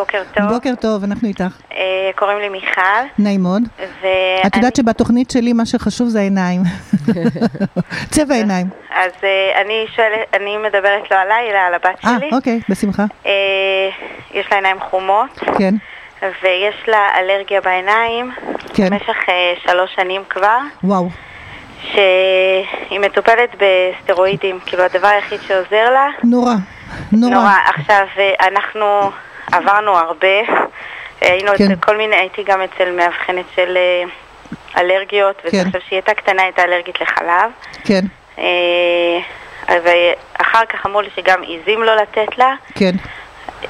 בוקר טוב. בוקר טוב, אנחנו איתך. אה, קוראים לי מיכל. נעים מאוד. ואני... את יודעת שבתוכנית שלי מה שחשוב זה העיניים. צבע העיניים. אז אה, אני שואלת, אני מדברת לא עליי, אלא על הבת אה, שלי. אוקיי, בשמחה. אה, יש לה עיניים חומות, כן, ויש לה אלרגיה בעיניים. כן. במשך אה, שלוש שנים כבר, וואו. שהיא מטופלת בסטרואידים, כאילו הדבר היחיד שעוזר לה. נורא, נורא. נורא. עכשיו, אה, אנחנו עברנו הרבה. היינו כן. אצל כל מיני, הייתי גם אצל מאבחנת של אה, אלרגיות, כן. חושבת שהיא הייתה קטנה, הייתה אלרגית לחלב. כן, אה, ואחר כך אמרו לי שגם עיזים לא לתת לה, כן,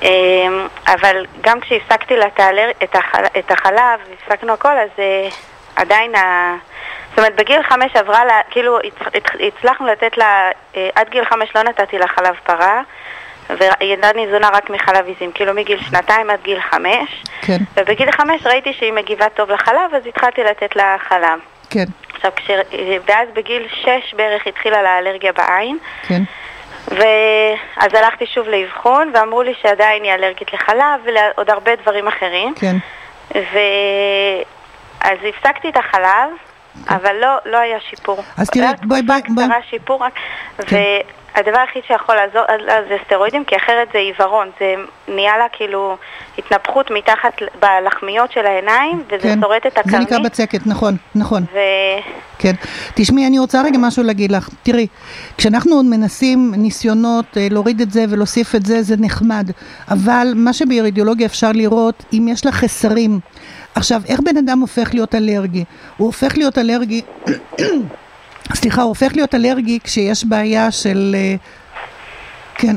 אה, אבל גם כשהפסקתי לה את החלב, הפסקנו הכל, אז אה, עדיין, ה- זאת אומרת, בגיל חמש עברה לה, כאילו הצ- הצ- הצלחנו לתת לה, אה, עד גיל חמש לא נתתי לה חלב פרה, הייתה ניזונה רק מחלב עיזים, כאילו מגיל שנתיים עד גיל חמש, כן, ובגיל חמש ראיתי שהיא מגיבה טוב לחלב, אז התחלתי לתת לה חלב. כן, עכשיו, כש... ואז בגיל שש בערך התחילה לה אלרגיה בעין, כן, ואז הלכתי שוב לאבחון, ואמרו לי שעדיין היא אלרגית לחלב ולעוד הרבה דברים אחרים. כן. ואז הפסקתי את החלב, אבל לא, לא היה שיפור. אז תראי, בואי, בואי, בואי. שיפור רק, כן. והדבר היחיד שיכול לעזור לה זה סטרואידים, כי אחרת זה עיוורון, זה נהיה לה כאילו התנפחות מתחת בלחמיות של העיניים, וזה כן. שורט את זה הקרנית. נקרא בצקת, נכון, נכון. ו... כן. תשמעי, אני רוצה רגע משהו להגיד לך. תראי, כשאנחנו עוד מנסים ניסיונות אה, להוריד את זה ולהוסיף את זה, זה נחמד. אבל מה שבאירידיאולוגיה אפשר לראות, אם יש לה חסרים. עכשיו, איך בן אדם הופך להיות אלרגי? הוא הופך להיות אלרגי, סליחה, הוא הופך להיות אלרגי כשיש בעיה של... אה, כן.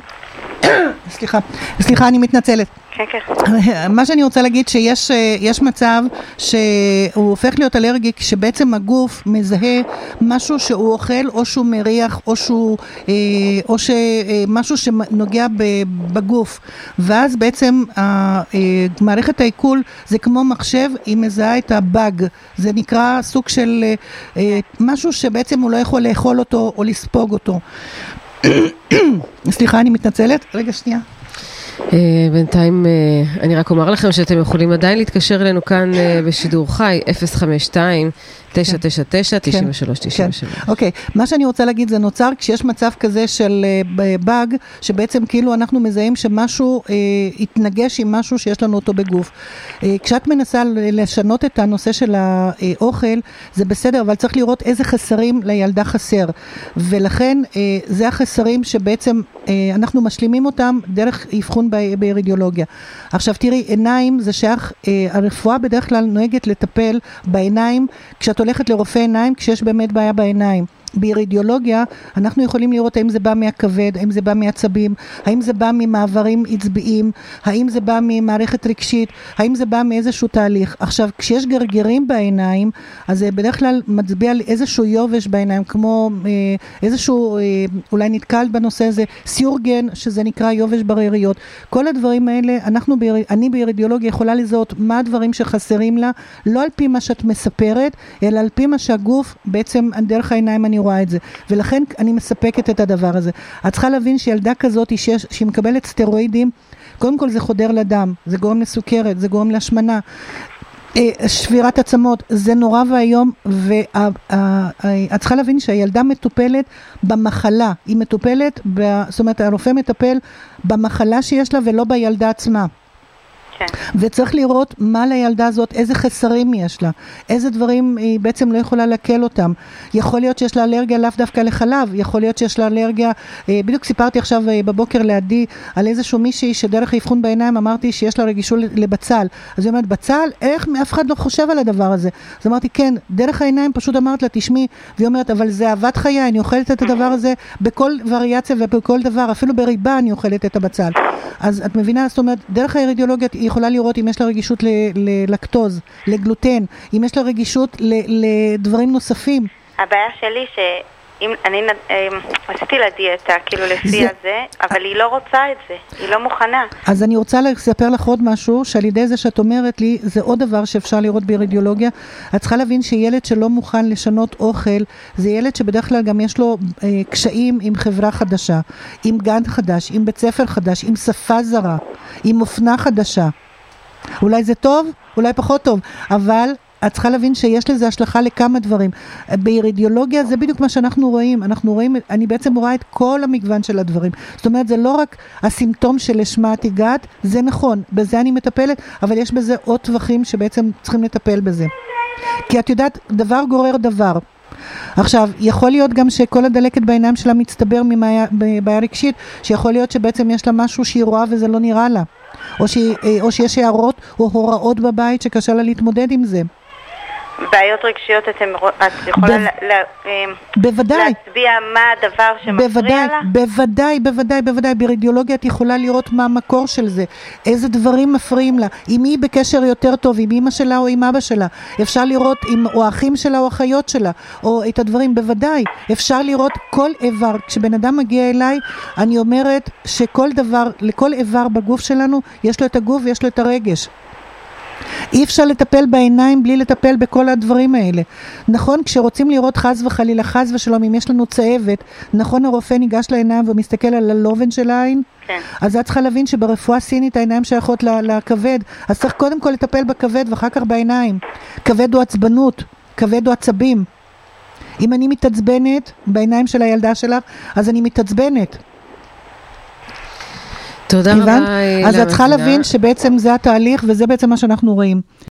סליחה, סליחה, אני מתנצלת. כן, כן. מה שאני רוצה להגיד שיש אה, מצב שהוא הופך להיות אלרגי כשבעצם הגוף מזהה משהו שהוא אוכל או שהוא מריח או שהוא אה, או שמשהו שנוגע ב- בגוף ואז בעצם אה, מערכת העיכול זה כמו מחשב היא מזהה את הבאג זה נקרא סוג של אה, אה, משהו שבעצם הוא לא יכול לאכול אותו או לספוג אותו סליחה אני מתנצלת. רגע שנייה בינתיים אה, אני רק אומר לכם שאתם יכולים עדיין להתקשר אלינו כאן אה, בשידור חי, 052 999 93 93 אוקיי, מה שאני רוצה להגיד זה נוצר כשיש מצב כזה של אה, באג, שבעצם כאילו אנחנו מזהים שמשהו אה, התנגש עם משהו שיש לנו אותו בגוף. אה, כשאת מנסה לשנות את הנושא של האוכל, זה בסדר, אבל צריך לראות איזה חסרים לילדה חסר. ולכן אה, זה החסרים שבעצם אה, אנחנו משלימים אותם דרך אבחון ב- באירידיאולוגיה. עכשיו תראי, עיניים זה שייך, אה, הרפואה בדרך כלל נוהגת לטפל בעיניים כשאת הולכת לרופא עיניים כשיש באמת בעיה בעיניים. באירידיאולוגיה אנחנו יכולים לראות האם זה בא מהכבד, האם זה בא מעצבים, האם זה בא ממעברים עצביים, האם זה בא ממערכת רגשית, האם זה בא מאיזשהו תהליך. עכשיו, כשיש גרגירים בעיניים, אז זה בדרך כלל מצביע על איזשהו יובש בעיניים, כמו אה, איזשהו, אה, אולי נתקלת בנושא הזה, סיורגן, שזה נקרא יובש בריריות. כל הדברים האלה, אנחנו, באיר, אני באירידיאולוגיה יכולה לזהות מה הדברים שחסרים לה, לא על פי מה שאת מספרת, אלא על פי מה שהגוף, בעצם דרך העיניים אני רואה את זה. ולכן אני מספקת את הדבר הזה. את צריכה להבין שילדה כזאת, שיש, שהיא מקבלת סטרואידים, קודם כל זה חודר לדם, זה גורם לסוכרת, זה גורם להשמנה. אה, שבירת עצמות, זה נורא ואיום, ואת צריכה להבין שהילדה מטופלת במחלה, היא מטופלת, ב, זאת אומרת הרופא מטפל במחלה שיש לה ולא בילדה עצמה. כן. וצריך לראות מה לילדה הזאת, איזה חסרים יש לה, איזה דברים היא בעצם לא יכולה לעכל אותם. יכול להיות שיש לה אלרגיה לאו דווקא לחלב, יכול להיות שיש לה אלרגיה, אה, בדיוק סיפרתי עכשיו אה, בבוקר לעדי על איזשהו מישהי שדרך האבחון בעיניים אמרתי שיש לה רגישות לבצל. אז היא אומרת, בצל? איך? אף אחד לא חושב על הדבר הזה. אז אמרתי, כן, דרך העיניים פשוט אמרת לה, תשמעי, והיא אומרת, אבל זה אהבת חיי, אני אוכלת את הדבר הזה בכל וריאציה ובכל דבר, אפילו בריבה אני אוכלת את הבצל. אז את מבינה, זאת אומרת, דרך האירידיאולוגיה היא יכולה לראות אם יש לה רגישות ללקטוז, לגלוטן, אם יש לה רגישות לדברים נוספים. הבעיה שלי ש... אם, אני עשיתי לה דיאטה, כאילו לפי זה- הזה, אבל היא לא רוצה את זה, היא לא מוכנה. אז אני רוצה לספר לך עוד משהו, שעל ידי זה שאת אומרת לי, זה עוד דבר שאפשר לראות באירדיולוגיה. את צריכה להבין שילד שלא מוכן לשנות אוכל, זה ילד שבדרך כלל גם יש לו אה, קשיים עם חברה חדשה, עם גן חדש, עם בית ספר חדש, עם שפה זרה, עם אופנה חדשה. אולי זה טוב, אולי פחות טוב, אבל את צריכה להבין שיש לזה השלכה לכמה דברים. באירידיאולוגיה זה בדיוק מה שאנחנו רואים, אנחנו רואים, אני בעצם רואה את כל המגוון של הדברים. זאת אומרת, זה לא רק הסימפטום שלשמה את הגעת, זה נכון, בזה אני מטפלת, אבל יש בזה עוד טווחים שבעצם צריכים לטפל בזה. כי את יודעת, דבר גורר דבר. עכשיו, יכול להיות גם שכל הדלקת בעיניים שלה מצטבר מבעיה רגשית, שיכול להיות שבעצם יש לה משהו שהיא רואה וזה לא נראה לה. או, שהיא, אה, או שיש הערות או הוראות בבית שקשה לה להתמודד עם זה. בעיות רגשיות, אתם, את יכולה בו- לה, לה, אה, בוודאי. להצביע מה הדבר שמפריע בוודאי, לה? בוודאי, בוודאי, בוודאי. ברדיולוגיה את יכולה לראות מה המקור של זה, איזה דברים מפריעים לה, אם היא בקשר יותר טוב עם אימא שלה או עם אבא שלה. אפשר לראות עם, או האחים שלה או האחיות שלה, או את הדברים, בוודאי. אפשר לראות כל איבר. כשבן אדם מגיע אליי, אני אומרת שכל דבר, לכל איבר בגוף שלנו, יש לו את הגוף ויש לו את הרגש. אי אפשר לטפל בעיניים בלי לטפל בכל הדברים האלה. נכון, כשרוצים לראות חס וחלילה, חס ושלום, אם יש לנו צהבת, נכון הרופא ניגש לעיניים ומסתכל על הלובן של העין? כן. אז את צריכה להבין שברפואה סינית העיניים שייכות לכבד, אז צריך קודם כל לטפל בכבד ואחר כך בעיניים. כבד הוא עצבנות, כבד הוא עצבים. אם אני מתעצבנת בעיניים של הילדה שלך, אז אני מתעצבנת. תודה הבנת? רבה. אז הילה את צריכה. להבין שבעצם זה התהליך וזה בעצם מה שאנחנו רואים.